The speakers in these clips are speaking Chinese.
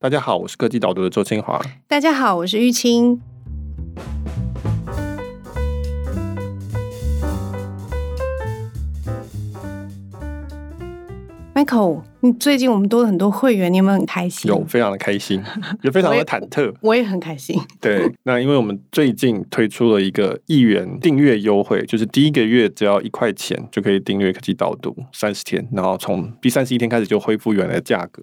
大家好，我是科技导读的周清华。大家好，我是玉清。Michael，你最近我们多了很多会员，你有没有很开心？有，非常的开心，也非常的忐忑。我也很开心。对，那因为我们最近推出了一个一元订阅优惠，就是第一个月只要一块钱就可以订阅科技导读三十天，然后从第三十一天开始就恢复原来的价格。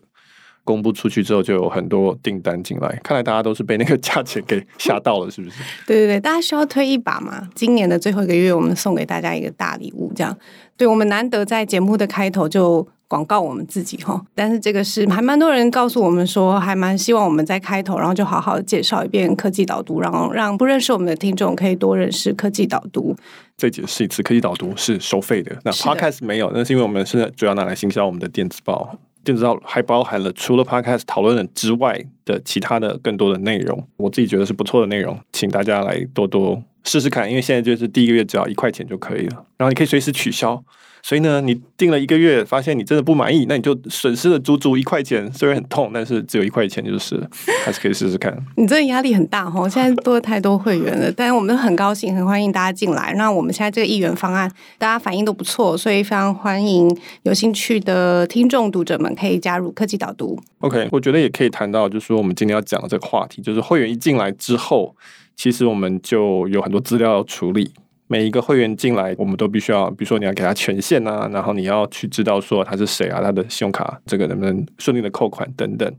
公布出去之后，就有很多订单进来。看来大家都是被那个价钱给吓到了，是不是？对 对对，大家需要推一把嘛。今年的最后一个月，我们送给大家一个大礼物，这样。对，我们难得在节目的开头就广告我们自己哈。但是这个是还蛮多人告诉我们说，还蛮希望我们在开头，然后就好好介绍一遍科技导读，然后让不认识我们的听众可以多认识科技导读。再解释一次，科技导读是收费的，那 Podcast 没有，那是因为我们现在主要拿来行销我们的电子报。电子报还包含了除了 Podcast 讨论的之外的其他的更多的内容，我自己觉得是不错的内容，请大家来多多试试看，因为现在就是第一个月只要一块钱就可以了，然后你可以随时取消。所以呢，你订了一个月，发现你真的不满意，那你就损失了足足一块钱，虽然很痛，但是只有一块钱就是，还是可以试试看。你这个压力很大哈，现在多了太多会员了，但是我们很高兴，很欢迎大家进来。那我们现在这个一元方案，大家反应都不错，所以非常欢迎有兴趣的听众读者们可以加入科技导读。OK，我觉得也可以谈到，就是说我们今天要讲的这个话题，就是会员一进来之后，其实我们就有很多资料要处理。每一个会员进来，我们都必须要，比如说你要给他权限啊，然后你要去知道说他是谁啊，他的信用卡这个能不能顺利的扣款等等，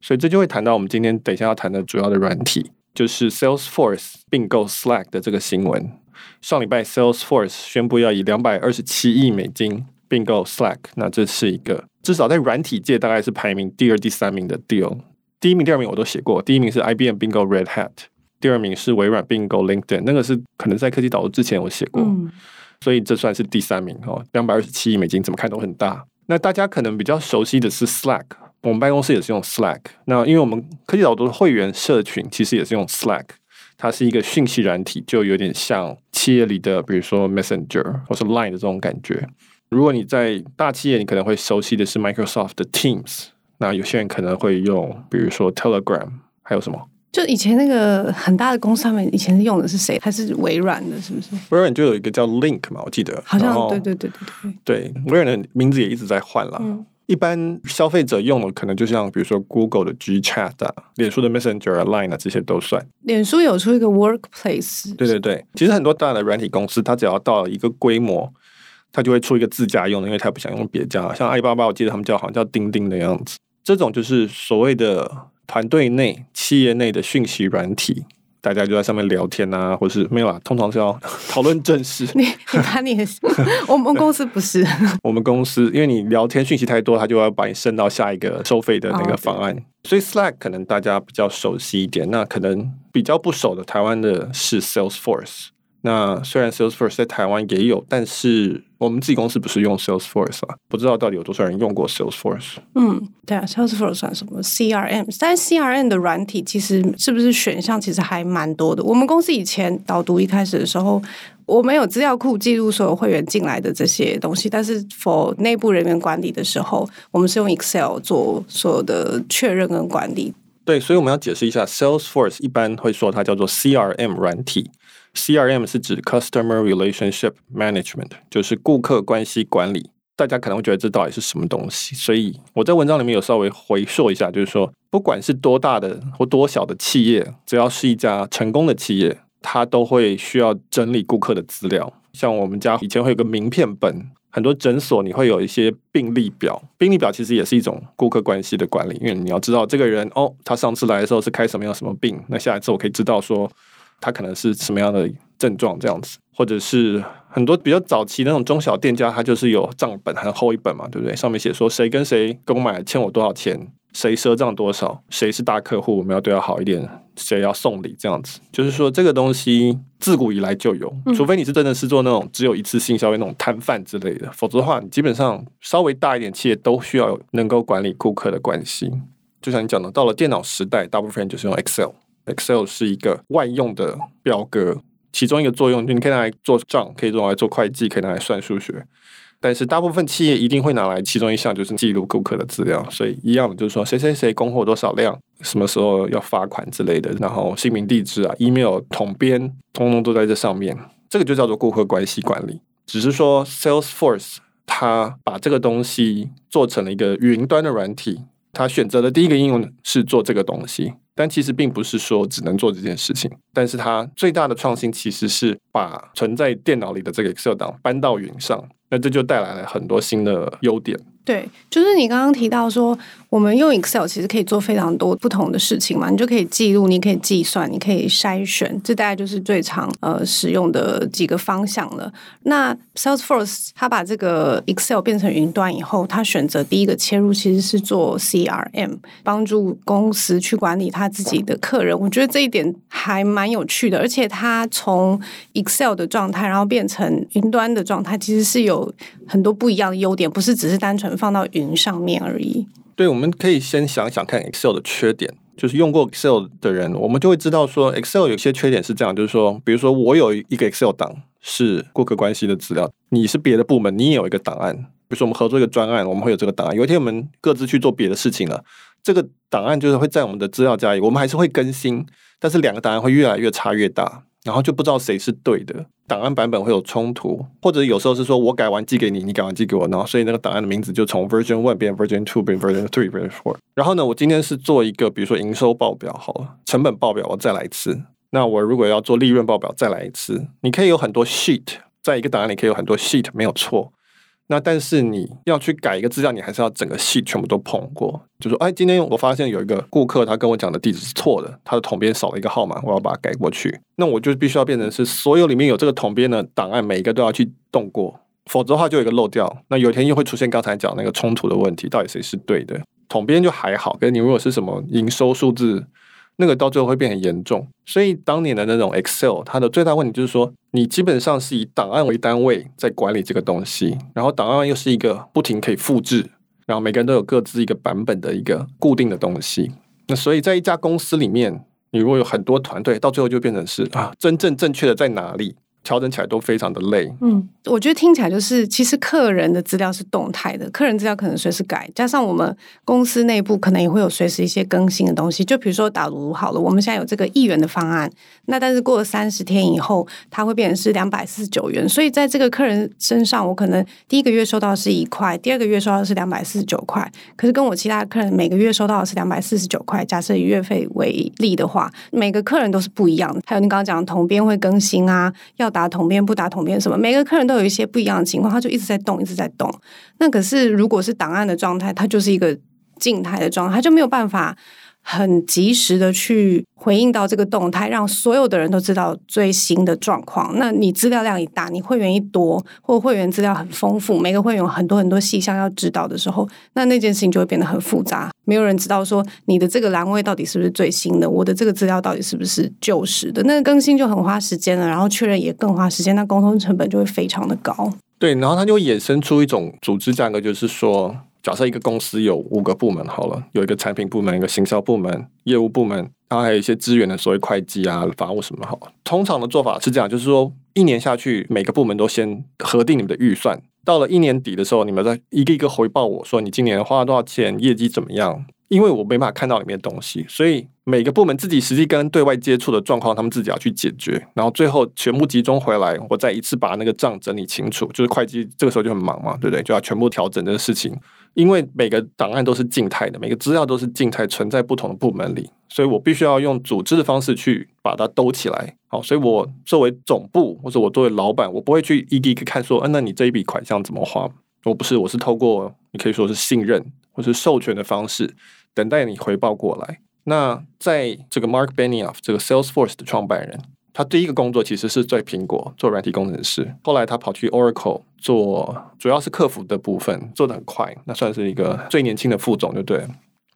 所以这就会谈到我们今天等一下要谈的主要的软体，就是 Salesforce 并购 Slack 的这个新闻。上礼拜 Salesforce 宣布要以两百二十七亿美金并购 Slack，那这是一个至少在软体界大概是排名第二、第三名的 deal。第一名、第二名我都写过，第一名是 IBM 并购 Red Hat。第二名是微软并购 LinkedIn，那个是可能在科技导读之前我写过，嗯，所以这算是第三名哦。两百二十七亿美金，怎么看都很大。那大家可能比较熟悉的是 Slack，我们办公室也是用 Slack。那因为我们科技导读的会员社群其实也是用 Slack，它是一个讯息软体，就有点像企业里的，比如说 Messenger 或是 Line 的这种感觉。如果你在大企业，你可能会熟悉的是 Microsoft 的 Teams，那有些人可能会用，比如说 Telegram，还有什么？就以前那个很大的公司，他们以前是用的是谁？还是微软的？是不是？微软就有一个叫 Link 嘛，我记得。好像对对对对对。对，微软的名字也一直在换了。嗯。一般消费者用的可能就像比如说 Google 的 Gchat 啊，脸书的 Messenger 啊，Line 啊，这些都算。脸书有出一个 Workplace。对对对，其实很多大的软体公司，它只要到了一个规模，它就会出一个自家用的，因为它不想用别家。像阿里巴巴，我记得他们叫好像叫钉钉的样子。这种就是所谓的。团队内、企业内的讯息软体，大家就在上面聊天啊，或是没有啊，通常是要 讨论正事。你你把你，我们公司不是。我们公司，因为你聊天讯息太多，他就要把你升到下一个收费的那个方案。Oh, 所以 Slack 可能大家比较熟悉一点，那可能比较不熟的台湾的是 Salesforce。那虽然 Salesforce 在台湾也有，但是我们自己公司不是用 Salesforce 啊，不知道到底有多少人用过 Salesforce。嗯，对啊，Salesforce 算什么 CRM？但是 CRM 的软体其实是不是选项其实还蛮多的。我们公司以前导读一开始的时候，我们有资料库记录所有会员进来的这些东西，但是 for 内部人员管理的时候，我们是用 Excel 做所有的确认跟管理。对，所以我们要解释一下，Salesforce 一般会说它叫做 CRM 软体。CRM 是指 Customer Relationship Management，就是顾客关系管理。大家可能会觉得这到底是什么东西？所以我在文章里面有稍微回溯一下，就是说，不管是多大的或多小的企业，只要是一家成功的企业，它都会需要整理顾客的资料。像我们家以前会有个名片本，很多诊所你会有一些病历表，病历表其实也是一种顾客关系的管理，因为你要知道这个人哦，他上次来的时候是开什么样什么病，那下一次我可以知道说。他可能是什么样的症状这样子，或者是很多比较早期的那种中小店家，他就是有账本很厚一本嘛，对不对？上面写说谁跟谁购买欠我多少钱，谁赊账多少，谁是大客户，我们要对他好一点，谁要送礼这样子。就是说这个东西自古以来就有，除非你是真的是做那种只有一次性消费那种摊贩之类的，否则的话，你基本上稍微大一点企业都需要能够管理顾客的关系。就像你讲的，到了电脑时代，大部分人就是用 Excel。Excel 是一个万用的表格，其中一个作用就你可以拿来做账，可以用来做会计，可以拿来算数学。但是大部分企业一定会拿来其中一项，就是记录顾客的资料。所以一样，就是说谁谁谁供货多少量，什么时候要罚款之类的，然后姓名、地址啊、email、统编，通通都在这上面。这个就叫做顾客关系管理。只是说 Salesforce 它把这个东西做成了一个云端的软体，它选择的第一个应用是做这个东西。但其实并不是说只能做这件事情，但是它最大的创新其实是把存在电脑里的这个 Excel 档搬到云上，那这就带来了很多新的优点。对，就是你刚刚提到说，我们用 Excel 其实可以做非常多不同的事情嘛，你就可以记录，你可以计算，你可以筛选，这大概就是最常呃使用的几个方向了。那 Salesforce 它把这个 Excel 变成云端以后，它选择第一个切入其实是做 CRM，帮助公司去管理他自己的客人。我觉得这一点还蛮有趣的，而且它从 Excel 的状态，然后变成云端的状态，其实是有很多不一样的优点，不是只是单纯。放到云上面而已。对，我们可以先想想看 Excel 的缺点。就是用过 Excel 的人，我们就会知道说，Excel 有些缺点是这样，就是说，比如说我有一个 Excel 档是顾客关系的资料，你是别的部门，你也有一个档案。比如说我们合作一个专案，我们会有这个档案。有一天我们各自去做别的事情了，这个档案就是会在我们的资料夹里，我们还是会更新，但是两个档案会越来越差越大。然后就不知道谁是对的，档案版本会有冲突，或者有时候是说我改完寄给你，你改完寄给我，然后所以那个档案的名字就从 version one 变 version two 变 version three version four。然后呢，我今天是做一个比如说营收报表好了，成本报表我再来一次。那我如果要做利润报表再来一次，你可以有很多 sheet，在一个档案里可以有很多 sheet 没有错。那但是你要去改一个资料，你还是要整个系全部都碰过。就说，哎，今天我发现有一个顾客，他跟我讲的地址是错的，他的统编少了一个号码，我要把它改过去。那我就必须要变成是所有里面有这个统编的档案，每一个都要去动过，否则的话就有一个漏掉。那有一天又会出现刚才讲那个冲突的问题，到底谁是对的？统编就还好，可是你如果是什么营收数字。那个到最后会变很严重，所以当年的那种 Excel，它的最大问题就是说，你基本上是以档案为单位在管理这个东西，然后档案又是一个不停可以复制，然后每个人都有各自一个版本的一个固定的东西。那所以在一家公司里面，你如果有很多团队，到最后就变成是啊，真正正确的在哪里？调整起来都非常的累。嗯，我觉得听起来就是，其实客人的资料是动态的，客人资料可能随时改，加上我们公司内部可能也会有随时一些更新的东西。就比如说打如好了，我们现在有这个一元的方案，那但是过了三十天以后，它会变成是两百四十九元。所以在这个客人身上，我可能第一个月收到是一块，第二个月收到是两百四十九块。可是跟我其他客人每个月收到的是两百四十九块，假设以月费为例的话，每个客人都是不一样的。还有你刚刚讲的同编会更新啊，要。打统编不打统编什么？每个客人都有一些不一样的情况，他就一直在动，一直在动。那可是如果是档案的状态，它就是一个静态的状态，他就没有办法很及时的去回应到这个动态，让所有的人都知道最新的状况。那你资料量一大，你会员一多，或会员资料很丰富，每个会员有很多很多细项要知道的时候，那那件事情就会变得很复杂。没有人知道说你的这个栏位到底是不是最新的，我的这个资料到底是不是旧时的，那更新就很花时间了，然后确认也更花时间，那沟通成本就会非常的高。对，然后它就衍生出一种组织架构，就是说。假设一个公司有五个部门好了，有一个产品部门、一个行销部门、业务部门，然后还有一些资源的，所谓会计啊、法务什么好。通常的做法是这样，就是说一年下去，每个部门都先核定你们的预算，到了一年底的时候，你们再一个一个回报我说你今年花了多少钱，业绩怎么样。因为我没办法看到里面的东西，所以每个部门自己实际跟对外接触的状况，他们自己要去解决，然后最后全部集中回来，我再一次把那个账整理清楚。就是会计这个时候就很忙嘛，对不对？就要全部调整这个事情。因为每个档案都是静态的，每个资料都是静态存在不同的部门里，所以我必须要用组织的方式去把它兜起来。好，所以我作为总部或者我作为老板，我不会去一个一个看说，嗯、啊，那你这一笔款项怎么花？我不是，我是透过你可以说是信任或是授权的方式。等待你回报过来。那在这个 Mark Benioff 这个 Salesforce 的创办人，他第一个工作其实是在苹果做软体工程师，后来他跑去 Oracle 做，主要是客服的部分，做得很快，那算是一个最年轻的副总，就对。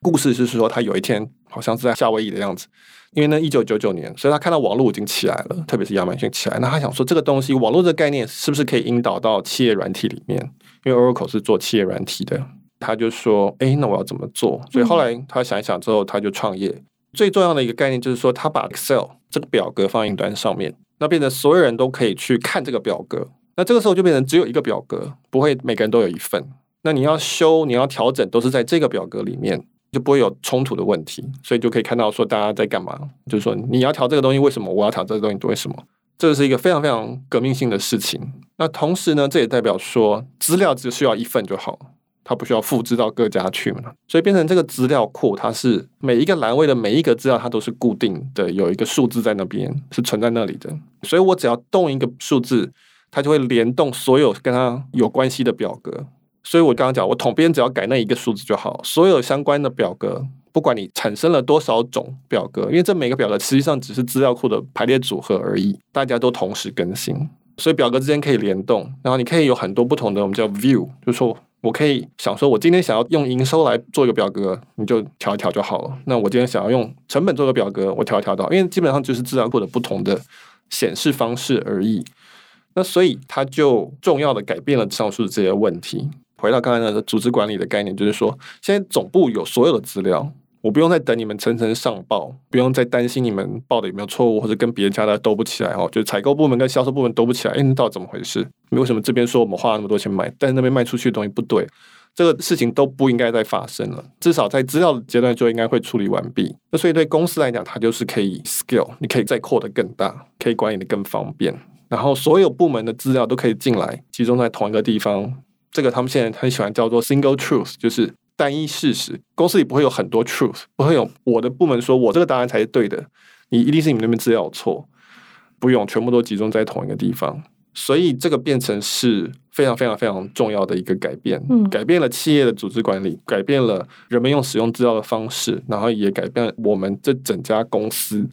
故事是说，他有一天好像是在夏威夷的样子，因为呢，一九九九年，所以他看到网络已经起来了，特别是亚马逊起来，那他想说，这个东西网络这个概念是不是可以引导到企业软体里面？因为 Oracle 是做企业软体的。他就说：“哎，那我要怎么做？”所以后来他想一想之后，他就创业。最重要的一个概念就是说，他把 Excel 这个表格放云端上面，那变成所有人都可以去看这个表格，那这个时候就变成只有一个表格，不会每个人都有一份。那你要修，你要调整，都是在这个表格里面，就不会有冲突的问题。所以就可以看到说大家在干嘛，就是说你要调这个东西，为什么我要调这个东西？为什么？这是一个非常非常革命性的事情。那同时呢，这也代表说资料只需要一份就好，它不需要复制到各家去嘛。所以变成这个资料库，它是每一个栏位的每一个资料，它都是固定的，有一个数字在那边是存在那里的。所以我只要动一个数字，它就会联动所有跟它有关系的表格。所以我刚刚讲，我统编只要改那一个数字就好，所有相关的表格。不管你产生了多少种表格，因为这每个表格实际上只是资料库的排列组合而已，大家都同时更新，所以表格之间可以联动。然后你可以有很多不同的，我们叫 view，就说我可以想说，我今天想要用营收来做一个表格，你就调一调就好了。那我今天想要用成本做个表格，我调一调到，因为基本上就是资料库的不同的显示方式而已。那所以它就重要的改变了上述这些问题。回到刚才那个组织管理的概念，就是说现在总部有所有的资料。我不用再等你们层层上报，不用再担心你们报的有没有错误，或者跟别家的兜不起来哦。就是采购部门跟销售部门兜不起来，哎，那到底怎么回事？为什么这边说我们花了那么多钱买，但是那边卖出去的东西不对？这个事情都不应该再发生了。至少在资料的阶段就应该会处理完毕。那所以对公司来讲，它就是可以 scale，你可以再扩得更大，可以管理得更方便。然后所有部门的资料都可以进来，集中在同一个地方。这个他们现在很喜欢叫做 single truth，就是。单一事实，公司里不会有很多 truth，不会有我的部门说我这个答案才是对的，你一定是你们那边资料有错，不用全部都集中在同一个地方，所以这个变成是非常非常非常重要的一个改变，嗯，改变了企业的组织管理，改变了人们用使用资料的方式，然后也改变了我们这整家公司，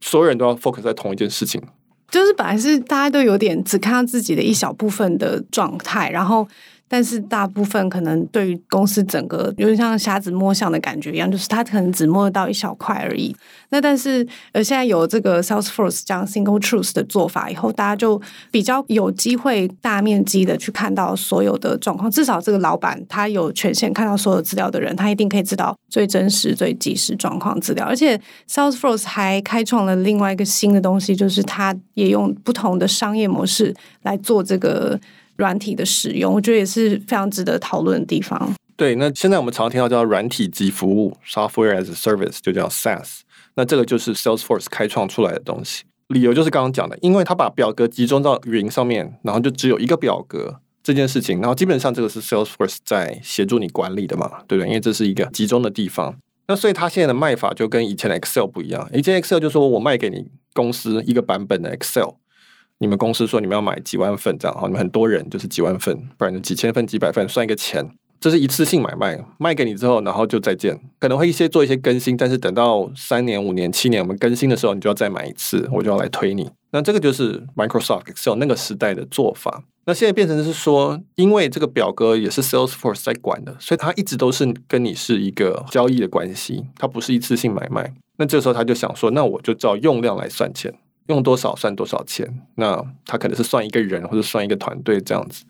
所有人都要 focus 在同一件事情，就是本来是大家都有点只看到自己的一小部分的状态，然后。但是大部分可能对于公司整个有点像瞎子摸象的感觉一样，就是他可能只摸得到一小块而已。那但是呃，现在有这个 Salesforce 这样 Single Truth 的做法以后，大家就比较有机会大面积的去看到所有的状况。至少这个老板他有权限看到所有资料的人，他一定可以知道最真实、最即时状况资料。而且 Salesforce 还开创了另外一个新的东西，就是他也用不同的商业模式来做这个。软体的使用，我觉得也是非常值得讨论的地方。对，那现在我们常听到叫软体即服务 （Software as a Service），就叫 SaaS。那这个就是 Salesforce 开创出来的东西。理由就是刚刚讲的，因为它把表格集中到云上面，然后就只有一个表格这件事情，然后基本上这个是 Salesforce 在协助你管理的嘛，对不对？因为这是一个集中的地方。那所以它现在的卖法就跟以前的 Excel 不一样。以前 Excel 就说我卖给你公司一个版本的 Excel。你们公司说你们要买几万份这样哈，你们很多人就是几万份，不然就几千份、几百份，算一个钱。这是一次性买卖，卖给你之后，然后就再见。可能会一些做一些更新，但是等到三年、五年、七年我们更新的时候，你就要再买一次，我就要来推你。那这个就是 Microsoft Excel 那个时代的做法。那现在变成是说，因为这个表格也是 Salesforce 在管的，所以它一直都是跟你是一个交易的关系，它不是一次性买卖。那这时候他就想说，那我就照用量来算钱。用多少算多少钱，那他可能是算一个人或者算一个团队这样子。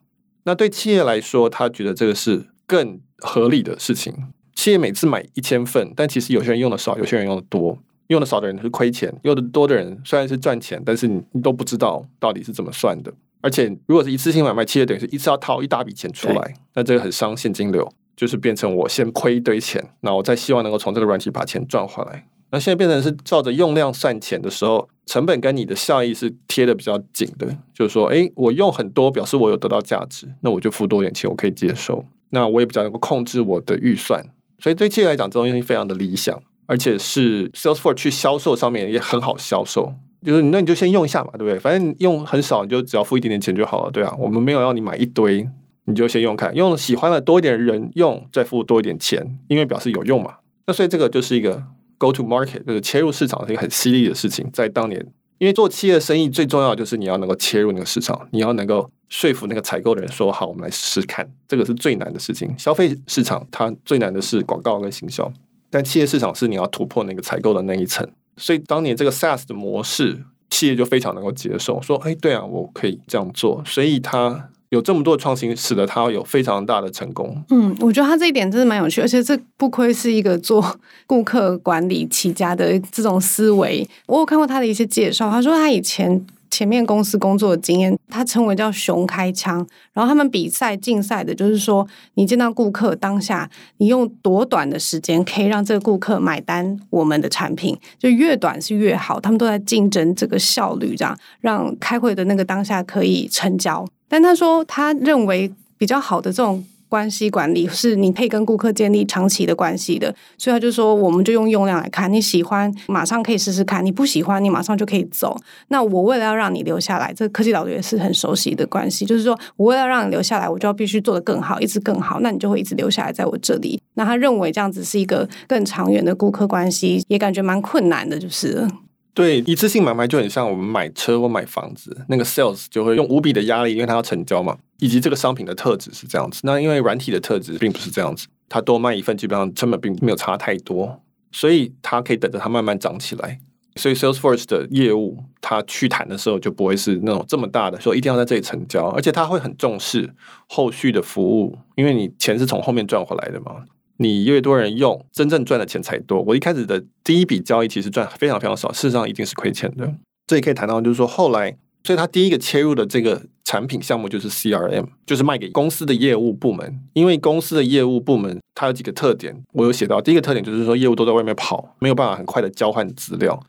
那对企业来说，他觉得这个是更合理的事情。企业每次买一千份，但其实有些人用的少，有些人用的多。用的少的人是亏钱，用的多的人虽然是赚钱，但是你你都不知道到底是怎么算的。而且如果是一次性买卖，企业等于是一次要掏一大笔钱出来，那这个很伤现金流，就是变成我先亏一堆钱，那我再希望能够从这个软体把钱赚回来。那现在变成是照着用量算钱的时候，成本跟你的效益是贴的比较紧的。就是说，诶，我用很多，表示我有得到价值，那我就付多点钱，我可以接受。那我也比较能够控制我的预算，所以对企业来讲，这东西非常的理想，而且是 Salesforce 去销售上面也很好销售。就是那你就先用一下嘛，对不对？反正用很少，你就只要付一点点钱就好了，对啊。我们没有要你买一堆，你就先用看，用喜欢的多一点人用，再付多一点钱，因为表示有用嘛。那所以这个就是一个。Go to market 就是切入市场是一个很犀利的事情，在当年，因为做企业生意最重要的就是你要能够切入那个市场，你要能够说服那个采购的人说好，我们来试试看，这个是最难的事情。消费市场它最难的是广告跟行销，但企业市场是你要突破那个采购的那一层。所以当年这个 SaaS 的模式，企业就非常能够接受，说，哎，对啊，我可以这样做，所以它。有这么多创新，使得他有非常大的成功。嗯，我觉得他这一点真的蛮有趣，而且这不愧是一个做顾客管理起家的这种思维。我有看过他的一些介绍，他说他以前。前面公司工作的经验，他称为叫“熊开枪”。然后他们比赛竞赛的就是说，你见到顾客当下，你用多短的时间可以让这个顾客买单我们的产品，就越短是越好。他们都在竞争这个效率，这样让开会的那个当下可以成交。但他说，他认为比较好的这种。关系管理是你可以跟顾客建立长期的关系的，所以他就说，我们就用用量来看，你喜欢马上可以试试看，你不喜欢你马上就可以走。那我为了要让你留下来，这个科技导读也是很熟悉的关系，就是说我为了让你留下来，我就要必须做得更好，一直更好，那你就会一直留下来在我这里。那他认为这样子是一个更长远的顾客关系，也感觉蛮困难的，就是。对，一次性买卖就很像我们买车或买房子，那个 sales 就会用无比的压力，因为他要成交嘛，以及这个商品的特质是这样子。那因为软体的特质并不是这样子，它多卖一份基本上成本并没有差太多，所以它可以等着它慢慢涨起来。所以 Salesforce 的业务，它去谈的时候就不会是那种这么大的，说一定要在这里成交，而且它会很重视后续的服务，因为你钱是从后面赚回来的嘛。你越多人用，真正赚的钱才多。我一开始的第一笔交易其实赚非常非常少，事实上一定是亏钱的。这也可以谈到，就是说后来，所以他第一个切入的这个产品项目就是 CRM，就是卖给公司的业务部门。因为公司的业务部门它有几个特点，我有写到。第一个特点就是说，业务都在外面跑，没有办法很快的交换资料，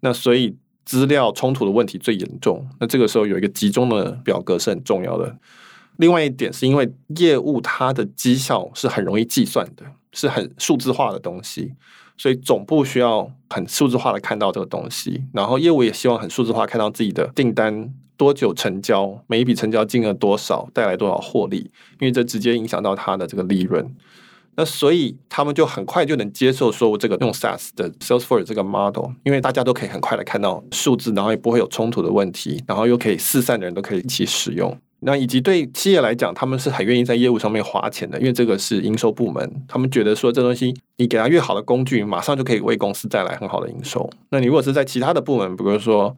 那所以资料冲突的问题最严重。那这个时候有一个集中的表格是很重要的。另外一点是因为业务它的绩效是很容易计算的，是很数字化的东西，所以总部需要很数字化的看到这个东西，然后业务也希望很数字化看到自己的订单多久成交，每一笔成交金额多少，带来多少获利，因为这直接影响到它的这个利润。那所以他们就很快就能接受说这个用 SaaS 的 Salesforce 这个 model，因为大家都可以很快的看到数字，然后也不会有冲突的问题，然后又可以四散的人都可以一起使用。那以及对企业来讲，他们是很愿意在业务上面花钱的，因为这个是营收部门，他们觉得说这东西你给他越好的工具，马上就可以为公司带来很好的营收。那你如果是在其他的部门，比如说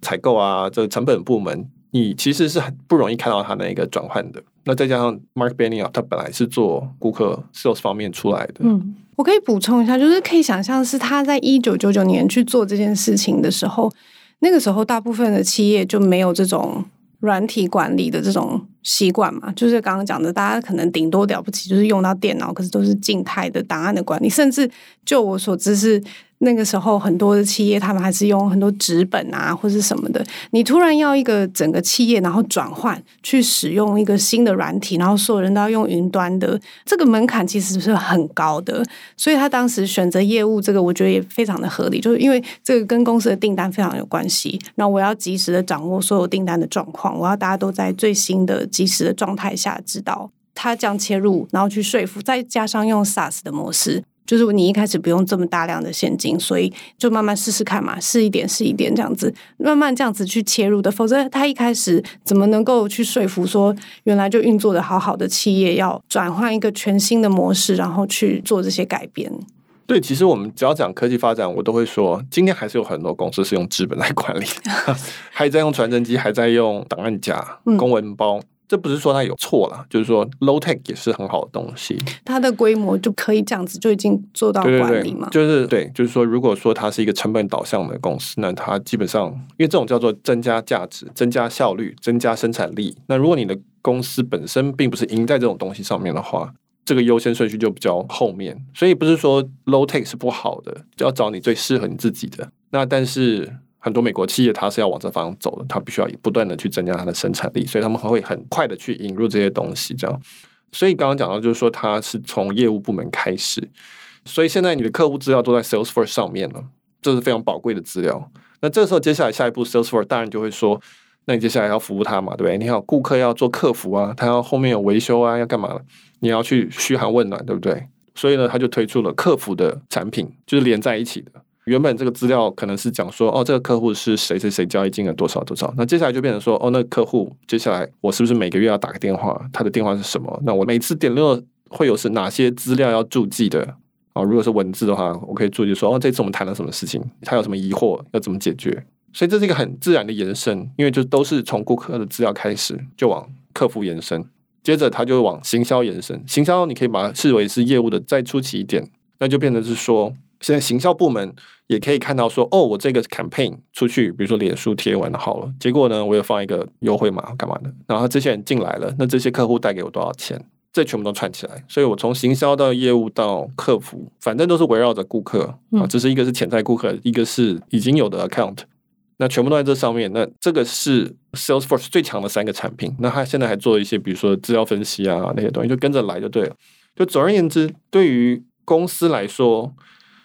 采购啊，这成本部门，你其实是很不容易看到它的一个转换的。那再加上 Mark Benioff，他本来是做顾客 sales 方面出来的。嗯，我可以补充一下，就是可以想象是他在一九九九年去做这件事情的时候，那个时候大部分的企业就没有这种。软体管理的这种习惯嘛，就是刚刚讲的，大家可能顶多了不起就是用到电脑，可是都是静态的档案的管理，甚至就我所知是。那个时候，很多的企业他们还是用很多纸本啊，或是什么的。你突然要一个整个企业，然后转换去使用一个新的软体，然后所有人都要用云端的，这个门槛其实是很高的。所以他当时选择业务这个，我觉得也非常的合理，就是因为这个跟公司的订单非常有关系。那我要及时的掌握所有订单的状况，我要大家都在最新的及时的状态下知道。他这样切入，然后去说服，再加上用 SaaS 的模式。就是你一开始不用这么大量的现金，所以就慢慢试试看嘛，试一点试一点这样子，慢慢这样子去切入的。否则他一开始怎么能够去说服说原来就运作的好好的企业要转换一个全新的模式，然后去做这些改变？对，其实我们只要讲科技发展，我都会说，今天还是有很多公司是用资本来管理，还在用传真机，还在用档案夹、公文包。嗯这不是说它有错了，就是说 low tech 也是很好的东西。它的规模就可以这样子就已经做到管理嘛？就是对，就是说，如果说它是一个成本导向的公司，那它基本上因为这种叫做增加价值、增加效率、增加生产力。那如果你的公司本身并不是赢在这种东西上面的话，这个优先顺序就比较后面。所以不是说 low tech 是不好的，就要找你最适合你自己的。那但是。很多美国企业，它是要往这方向走的，它必须要不断的去增加它的生产力，所以他们会很快的去引入这些东西，这样。所以刚刚讲到，就是说它是从业务部门开始，所以现在你的客户资料都在 Salesforce 上面了，这是非常宝贵的资料。那这时候，接下来下一步 Salesforce 当然就会说，那你接下来要服务他嘛，对不对？你要顾客要做客服啊，他要后面有维修啊，要干嘛？你要去嘘寒问暖，对不对？所以呢，他就推出了客服的产品，就是连在一起的。原本这个资料可能是讲说，哦，这个客户是谁谁谁，交易金额多少多少。那接下来就变成说，哦，那客户接下来我是不是每个月要打个电话？他的电话是什么？那我每次点入会有是哪些资料要注记的？啊，如果是文字的话，我可以注记说，哦，这次我们谈了什么事情？他有什么疑惑要怎么解决？所以这是一个很自然的延伸，因为就都是从顾客的资料开始，就往客服延伸，接着他就往行销延伸。行销你可以把它视为是业务的再初期一点，那就变成是说。现在行销部门也可以看到说，哦，我这个 campaign 出去，比如说脸书贴完了好了，结果呢，我有放一个优惠码干嘛的，然后这些人进来了，那这些客户带给我多少钱？这全部都串起来，所以我从行销到业务到客服，反正都是围绕着顾客啊。这是一个是潜在顾客，一个是已经有的 account，那全部都在这上面。那这个是 Salesforce 最强的三个产品。那他现在还做一些，比如说资料分析啊那些东西，就跟着来就对了。就总而言之，对于公司来说，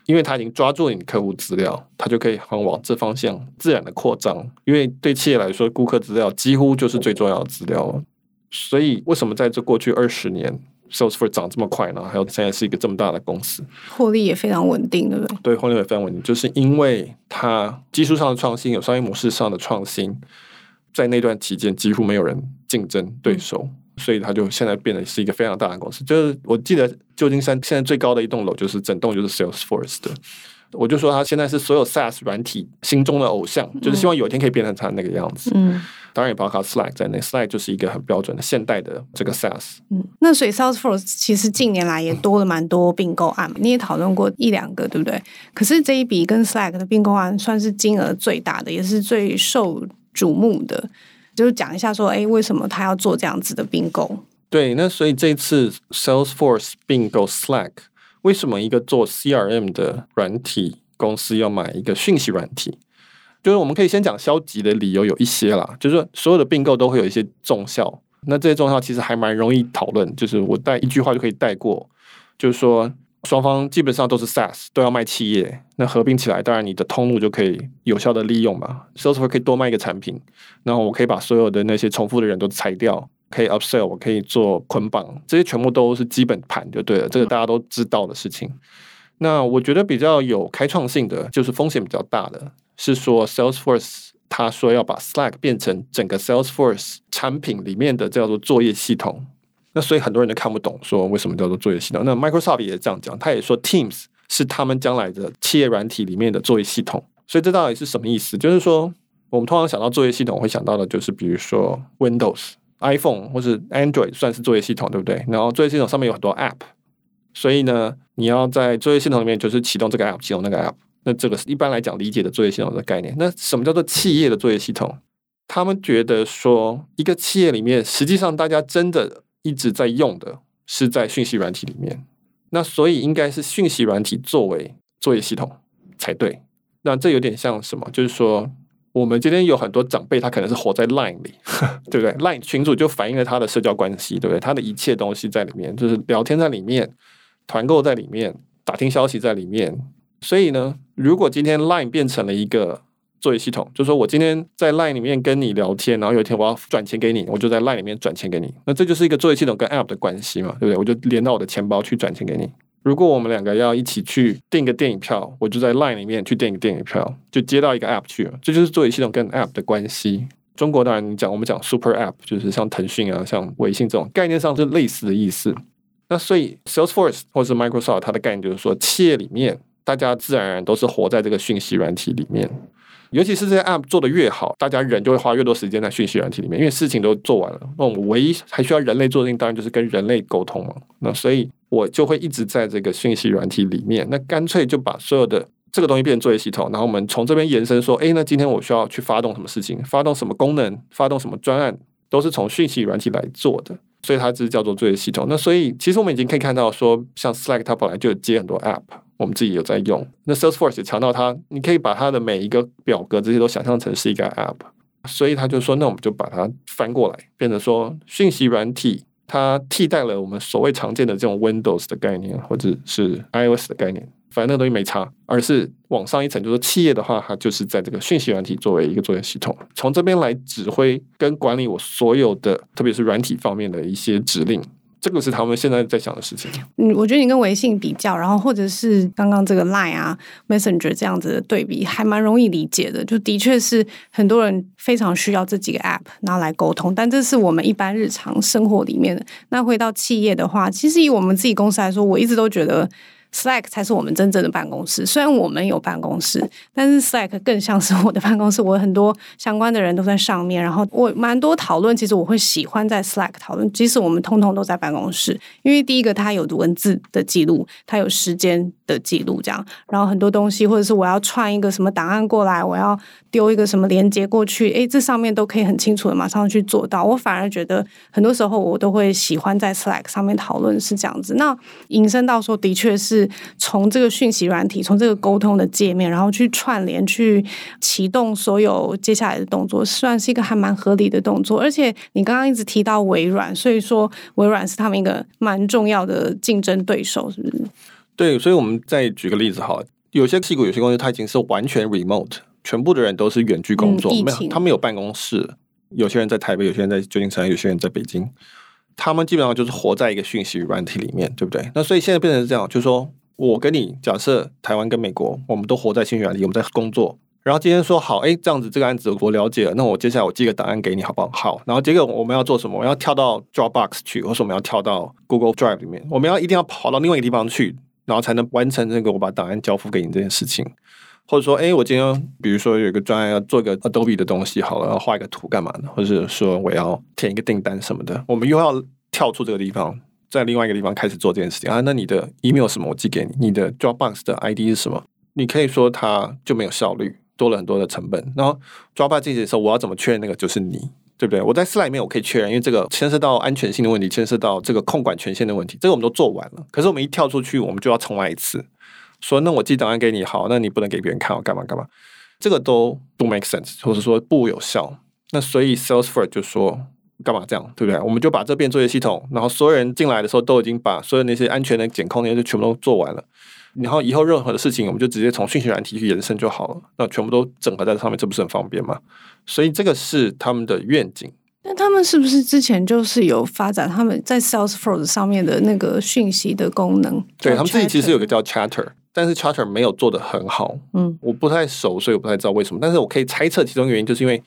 因为他已经抓住你的客户资料，他就可以很往这方向自然的扩张。因为对企业来说，顾客资料几乎就是最重要的资料了。所以，为什么在这过去二十年，Salesforce 涨这么快呢？还有现在是一个这么大的公司，获利也非常稳定，对不对？对，获利也非常稳定，就是因为它技术上的创新，有商业模式上的创新，在那段期间几乎没有人竞争对手，嗯、所以它就现在变得是一个非常大的公司。就是我记得旧金山现在最高的一栋楼，就是整栋就是 Salesforce 的。我就说他现在是所有 SaaS 软体心中的偶像，嗯、就是希望有一天可以变成他那个样子。嗯，当然也包括 Slack 在内，Slack 就是一个很标准的现代的这个 SaaS。嗯，那所以 Salesforce 其实近年来也多了蛮多并购案，你也讨论过一两个，对不对？可是这一笔跟 Slack 的并购案算是金额最大的，也是最受瞩目的。就是讲一下说，哎，为什么他要做这样子的并购？对，那所以这次 Salesforce 并购 Slack。为什么一个做 CRM 的软体公司要买一个讯息软体？就是我们可以先讲消极的理由有一些啦，就是说所有的并购都会有一些重效，那这些重效其实还蛮容易讨论，就是我带一句话就可以带过，就是说双方基本上都是 SaaS，都要卖企业，那合并起来，当然你的通路就可以有效的利用嘛，Salesforce 可以多卖一个产品，然后我可以把所有的那些重复的人都裁掉。可以 upsell，我可以做捆绑，这些全部都是基本盘就对了，这个大家都知道的事情。那我觉得比较有开创性的，就是风险比较大的，是说 Salesforce 他说要把 Slack 变成整个 Salesforce 产品里面的叫做作业系统。那所以很多人都看不懂，说为什么叫做作业系统？那 Microsoft 也这样讲，他也说 Teams 是他们将来的企业软体里面的作业系统。所以这到底是什么意思？就是说我们通常想到作业系统，会想到的就是比如说 Windows。iPhone 或是 Android 算是作业系统，对不对？然后作业系统上面有很多 App，所以呢，你要在作业系统里面就是启动这个 App，启动那个 App。那这个是一般来讲理解的作业系统的概念。那什么叫做企业的作业系统？他们觉得说，一个企业里面，实际上大家真的一直在用的是在讯息软体里面。那所以应该是讯息软体作为作业系统才对。那这有点像什么？就是说。我们今天有很多长辈，他可能是活在 Line 里，对不对？Line 群组就反映了他的社交关系，对不对？他的一切东西在里面，就是聊天在里面，团购在里面，打听消息在里面。所以呢，如果今天 Line 变成了一个作业系统，就是说我今天在 Line 里面跟你聊天，然后有一天我要转钱给你，我就在 Line 里面转钱给你，那这就是一个作业系统跟 App 的关系嘛，对不对？我就连到我的钱包去转钱给你。如果我们两个要一起去订个电影票，我就在 Line 里面去订个电影票，就接到一个 App 去了，这就是作业系统跟 App 的关系。中国当然你讲，我们讲 Super App，就是像腾讯啊、像微信这种概念上是类似的意思。那所以 Salesforce 或是 Microsoft 它的概念就是说，企业里面大家自然而然都是活在这个讯息软体里面。尤其是这些 App 做得越好，大家人就会花越多时间在讯息软体里面，因为事情都做完了。那我们唯一还需要人类做的事情，当然就是跟人类沟通嘛。那所以我就会一直在这个讯息软体里面。那干脆就把所有的这个东西变成作业系统，然后我们从这边延伸说，哎，那今天我需要去发动什么事情，发动什么功能，发动什么专案，都是从讯息软体来做的。所以它只是叫做作业系统。那所以其实我们已经可以看到说，像 Slack 它本来就接很多 App。我们自己有在用，那 Salesforce 也强调它，你可以把它的每一个表格这些都想象成是一个 App，所以他就说，那我们就把它翻过来，变成说讯息软体，它替代了我们所谓常见的这种 Windows 的概念，或者是 iOS 的概念，反正那个东西没差，而是往上一层，就是企业的话，它就是在这个讯息软体作为一个作业系统，从这边来指挥跟管理我所有的，特别是软体方面的一些指令。这个是他们现在在想的事情。嗯，我觉得你跟微信比较，然后或者是刚刚这个 Line 啊、Messenger 这样子的对比，还蛮容易理解的。就的确是很多人非常需要这几个 App，然后来沟通。但这是我们一般日常生活里面的。那回到企业的话，其实以我们自己公司来说，我一直都觉得 Slack 才是我们真正的办公室。虽然我们有办公室，但是 Slack 更像是我的办公室。我很多相关的人都在上面，然后我蛮多讨论。其实我会喜欢在 Slack 讨论，即使我们通通都在办公室，因为第一个它有文字的记录，它有时间的记录，这样。然后很多东西，或者是我要串一个什么档案过来，我要丢一个什么连接过去，诶，这上面都可以很清楚的马上去做到。我反而觉得很多时候我都会喜欢在 Slack 上面讨论是这样子。那引申到说，的确是从这个讯息软体，从这个沟通的界面，然后去串联，去启动所有接下来的动作，算是一个还蛮合理的动作。而且你刚刚一直提到微软，所以说微软是他们一个蛮重要的竞争对手，是不是？对，所以我们再举个例子好了，有些屁股有些公司，它已经是完全 remote，全部的人都是远距工作，嗯、没有，他们有办公室，有些人在台北，有些人在旧金山，有些人在北京。他们基本上就是活在一个讯息软体里面，对不对？那所以现在变成是这样，就是说我跟你假设台湾跟美国，我们都活在讯息软体，我们在工作。然后今天说好，哎，这样子这个案子我了解了，那我接下来我寄个档案给你，好不好？好。然后结果我们要做什么？我们要跳到 Dropbox 去，或者我们要跳到 Google Drive 里面，我们要一定要跑到另外一个地方去，然后才能完成这个我把档案交付给你这件事情。或者说，哎，我今天比如说有一个专案要做一个 Adobe 的东西，好了，要画一个图干嘛呢？或者说我要填一个订单什么的，我们又要。跳出这个地方，在另外一个地方开始做这件事情啊？那你的 email 什么？我寄给你。你的 Dropbox 的 ID 是什么？你可以说它就没有效率，多了很多的成本。然后 Dropbox 进行的时候，我要怎么确认那个就是你，对不对？我在 Slack 里面我可以确认，因为这个牵涉到安全性的问题，牵涉到这个控管权限的问题，这个我们都做完了。可是我们一跳出去，我们就要重来一次，说那我寄档案给你，好，那你不能给别人看，我干嘛干嘛？这个都不 make sense，或者说不有效。那所以 Salesforce 就说。干嘛这样，对不对？我们就把这边作业系统，然后所有人进来的时候都已经把所有那些安全的检控那些就全部都做完了。然后以后任何的事情，我们就直接从讯息软体去延伸就好了。那全部都整合在上面，这不是很方便吗？所以这个是他们的愿景。那他们是不是之前就是有发展他们在 Salesforce 上面的那个讯息的功能？对，他们自己其实有个叫 Chatter，但是 Chatter 没有做得很好。嗯，我不太熟，所以我不太知道为什么。但是我可以猜测其中原因，就是因为。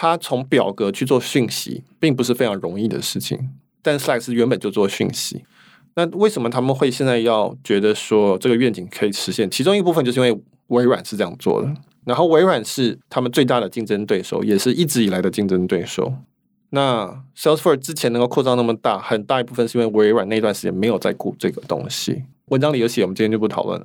他从表格去做讯息，并不是非常容易的事情。但 Slack 是原本就做讯息，那为什么他们会现在要觉得说这个愿景可以实现？其中一部分就是因为微软是这样做的，然后微软是他们最大的竞争对手，也是一直以来的竞争对手。那 Salesforce 之前能够扩张那么大，很大一部分是因为微软那段时间没有在顾这个东西。文章里有写，我们今天就不讨论。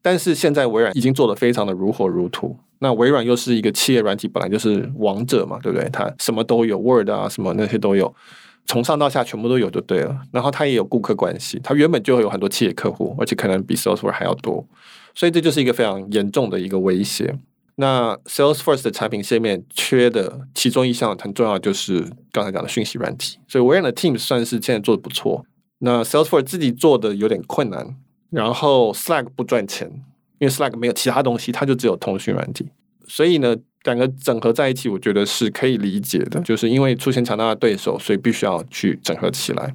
但是现在微软已经做得非常的如火如荼。那微软又是一个企业软体，本来就是王者嘛，对不对？它什么都有，Word 啊什么那些都有，从上到下全部都有就对了。然后它也有顾客关系，它原本就会有很多企业客户，而且可能比 Salesforce 还要多。所以这就是一个非常严重的一个威胁。那 Salesforce 的产品线面缺的其中一项很重要，就是刚才讲的讯息软体。所以微软的 Teams 算是现在做的不错。那 Salesforce 自己做的有点困难。然后 Slack 不赚钱，因为 Slack 没有其他东西，它就只有通讯软体。所以呢，两个整合在一起，我觉得是可以理解的。就是因为出现强大的对手，所以必须要去整合起来。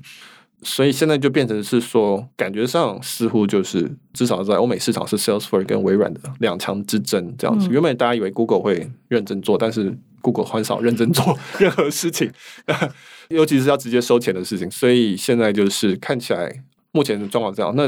所以现在就变成是说，感觉上似乎就是至少在欧美市场是 Salesforce 跟微软的两强之争这样子。原本大家以为 Google 会认真做，但是 Google 很少认真做 任何事情，尤其是要直接收钱的事情。所以现在就是看起来目前的状况这样。那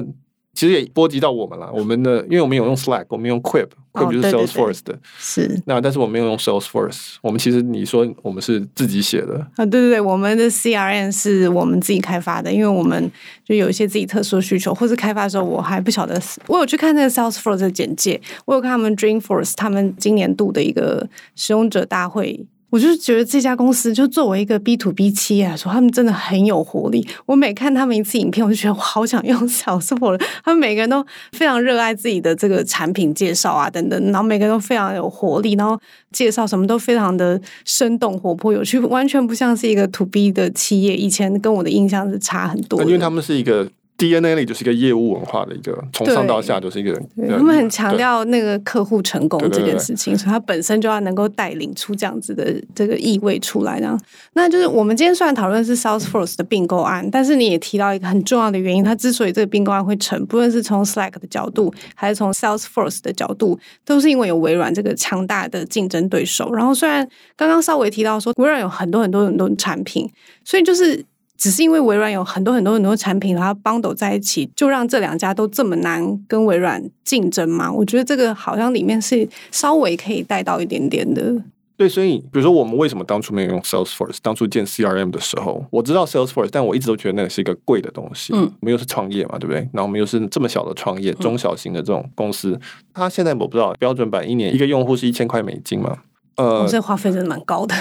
其实也波及到我们了，我们的，因为我们有用 Slack，我们用 Quip，Quip、哦、就是 Salesforce 的，是。那但是我们没有用 Salesforce，我们其实你说我们是自己写的啊，对对对，我们的 CRM 是我们自己开发的，因为我们就有一些自己特殊的需求，或是开发的时候我还不晓得，我有去看那个 Salesforce 的简介，我有看他们 Dreamforce 他们今年度的一个使用者大会。我就是觉得这家公司，就作为一个 B to B 企业来说，他们真的很有活力。我每看他们一次影片，我就觉得我好想用 Salesforce。他们每个人都非常热爱自己的这个产品介绍啊，等等，然后每个人都非常有活力，然后介绍什么都非常的生动活泼有趣，完全不像是一个 To B 的企业。以前跟我的印象是差很多，因为他们是一个。DNA 里就是一个业务文化的一个，从上到下就是一个人。他们很强调那个客户成功这件事情，所以他本身就要能够带领出这样子的这个意味出来。这样，那就是我们今天虽然讨论是 Salesforce 的并购案，但是你也提到一个很重要的原因，它之所以这个并购案会成，不论是从 Slack 的角度，还是从 Salesforce 的角度，都是因为有微软这个强大的竞争对手。然后虽然刚刚稍微提到说微软有很多很多很多产品，所以就是。只是因为微软有很多很多很多产品，然后 bundle 在一起，就让这两家都这么难跟微软竞争吗？我觉得这个好像里面是稍微可以带到一点点的。对，所以比如说我们为什么当初没有用 Salesforce？当初建 CRM 的时候，我知道 Salesforce，但我一直都觉得那个是一个贵的东西。嗯，我们又是创业嘛，对不对？然后我们又是这么小的创业，中小型的这种公司，它现在我不知道标准版一年一个用户是一千块美金嘛？呃，这花费真的蛮高的。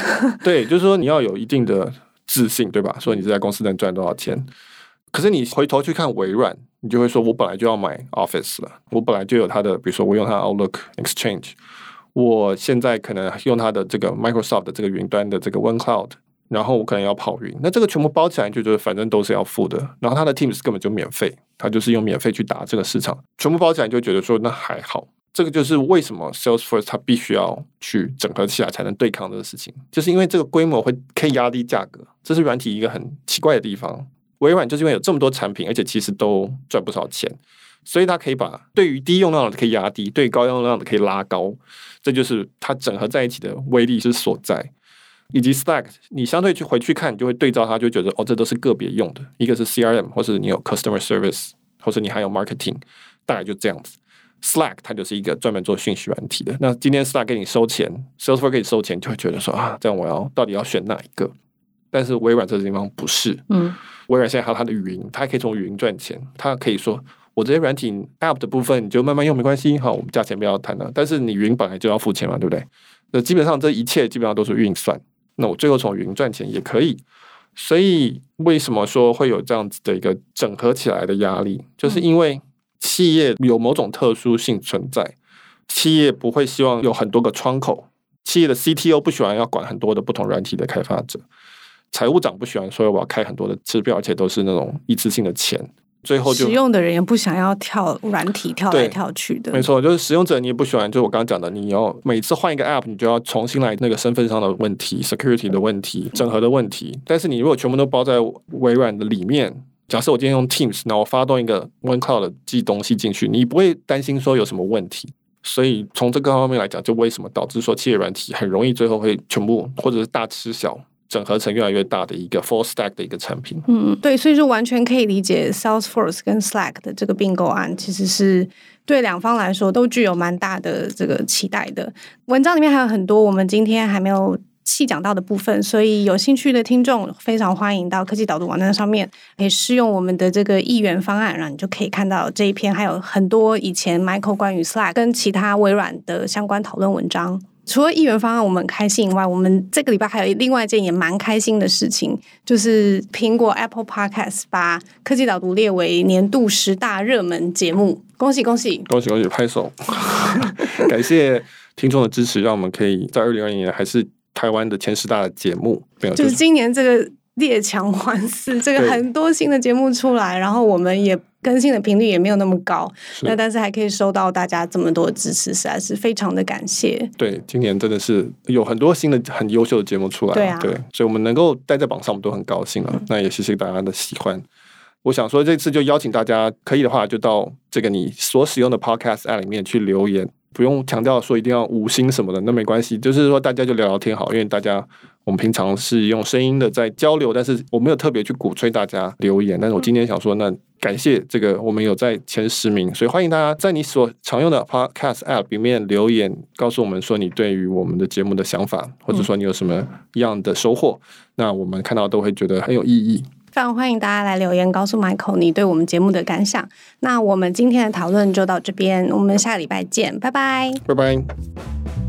对，就是说你要有一定的自信，对吧？说你这家公司能赚多少钱？可是你回头去看微软，你就会说我本来就要买 Office 了，我本来就有它的，比如说我用它的 Outlook Exchange。我现在可能用它的这个 Microsoft 的这个云端的这个 OneCloud，然后我可能要跑云，那这个全部包起来就觉得反正都是要付的。然后它的 Teams 根本就免费，它就是用免费去打这个市场，全部包起来就觉得说那还好。这个就是为什么 Salesforce 它必须要去整合起来才能对抗这个事情，就是因为这个规模会可以压低价格，这是软体一个很奇怪的地方。微软就是因为有这么多产品，而且其实都赚不少钱。所以它可以把对于低用量的可以压低，对于高用量的可以拉高，这就是它整合在一起的威力之所在。以及 Slack，你相对去回去看，你就会对照它，就觉得哦，这都是个别用的，一个是 CRM，或是你有 Customer Service，或是你还有 Marketing，大概就这样子。Slack 它就是一个专门做讯息软体的。那今天 Slack 给你收钱，Salesforce 给你收钱，就会觉得说啊，这样我要到底要选哪一个？但是微软这个地方不是，嗯，微软现在还有它的云，它还可以从云赚钱，它可以说。我这些软体 App 的部分你就慢慢用没关系，好，我们价钱不要谈了。但是你云本来就要付钱嘛，对不对？那基本上这一切基本上都是运算。那我最后从云赚钱也可以。所以为什么说会有这样子的一个整合起来的压力？就是因为企业有某种特殊性存在，企业不会希望有很多个窗口，企业的 CTO 不喜欢要管很多的不同软体的开发者，财务长不喜欢说我要开很多的支票，而且都是那种一次性的钱。最后就使用的人也不想要跳软体跳来跳去的，没错，就是使用者你也不喜欢，就是我刚刚讲的，你要每次换一个 App，你就要重新来那个身份上的问题、security 的问题、整合的问题。但是你如果全部都包在微软的里面，假设我今天用 Teams，那我发动一个 OneCloud 寄东西进去，你不会担心说有什么问题。所以从这个方面来讲，就为什么导致说企业软体很容易最后会全部或者是大吃小。整合成越来越大的一个 full stack 的一个产品。嗯，对，所以就完全可以理解 Salesforce 跟 Slack 的这个并购案，其实是对两方来说都具有蛮大的这个期待的。文章里面还有很多我们今天还没有细讲到的部分，所以有兴趣的听众非常欢迎到科技导读网站上面，可以试用我们的这个一元方案，然后你就可以看到这一篇，还有很多以前 Michael 关于 Slack 跟其他微软的相关讨论文章。除了一元方案我们开心以外，我们这个礼拜还有另外一件也蛮开心的事情，就是苹果 Apple Podcast 把科技导读列为年度十大热门节目，恭喜恭喜恭喜恭喜，拍手！感谢听众的支持，让我们可以在二零二零年还是台湾的前十大的节目。没有，就是今年这个列强环伺，这个很多新的节目出来，然后我们也。更新的频率也没有那么高，那但是还可以收到大家这么多支持，实在是非常的感谢。对，今年真的是有很多新的很优秀的节目出来，对啊，对，所以我们能够待在榜上，我们都很高兴啊。嗯、那也谢谢大家的喜欢。我想说，这次就邀请大家，可以的话就到这个你所使用的 Podcast App 里面去留言，不用强调说一定要五星什么的，那没关系，就是说大家就聊聊天好，因为大家。我们平常是用声音的在交流，但是我没有特别去鼓吹大家留言。但是我今天想说，那感谢这个我们有在前十名，所以欢迎大家在你所常用的 Podcast App 里面留言，告诉我们说你对于我们的节目的想法，或者说你有什么样的收获，那我们看到都会觉得很有意义。欢迎大家来留言，告诉 Michael 你对我们节目的感想。那我们今天的讨论就到这边，我们下礼拜见，拜拜，拜拜。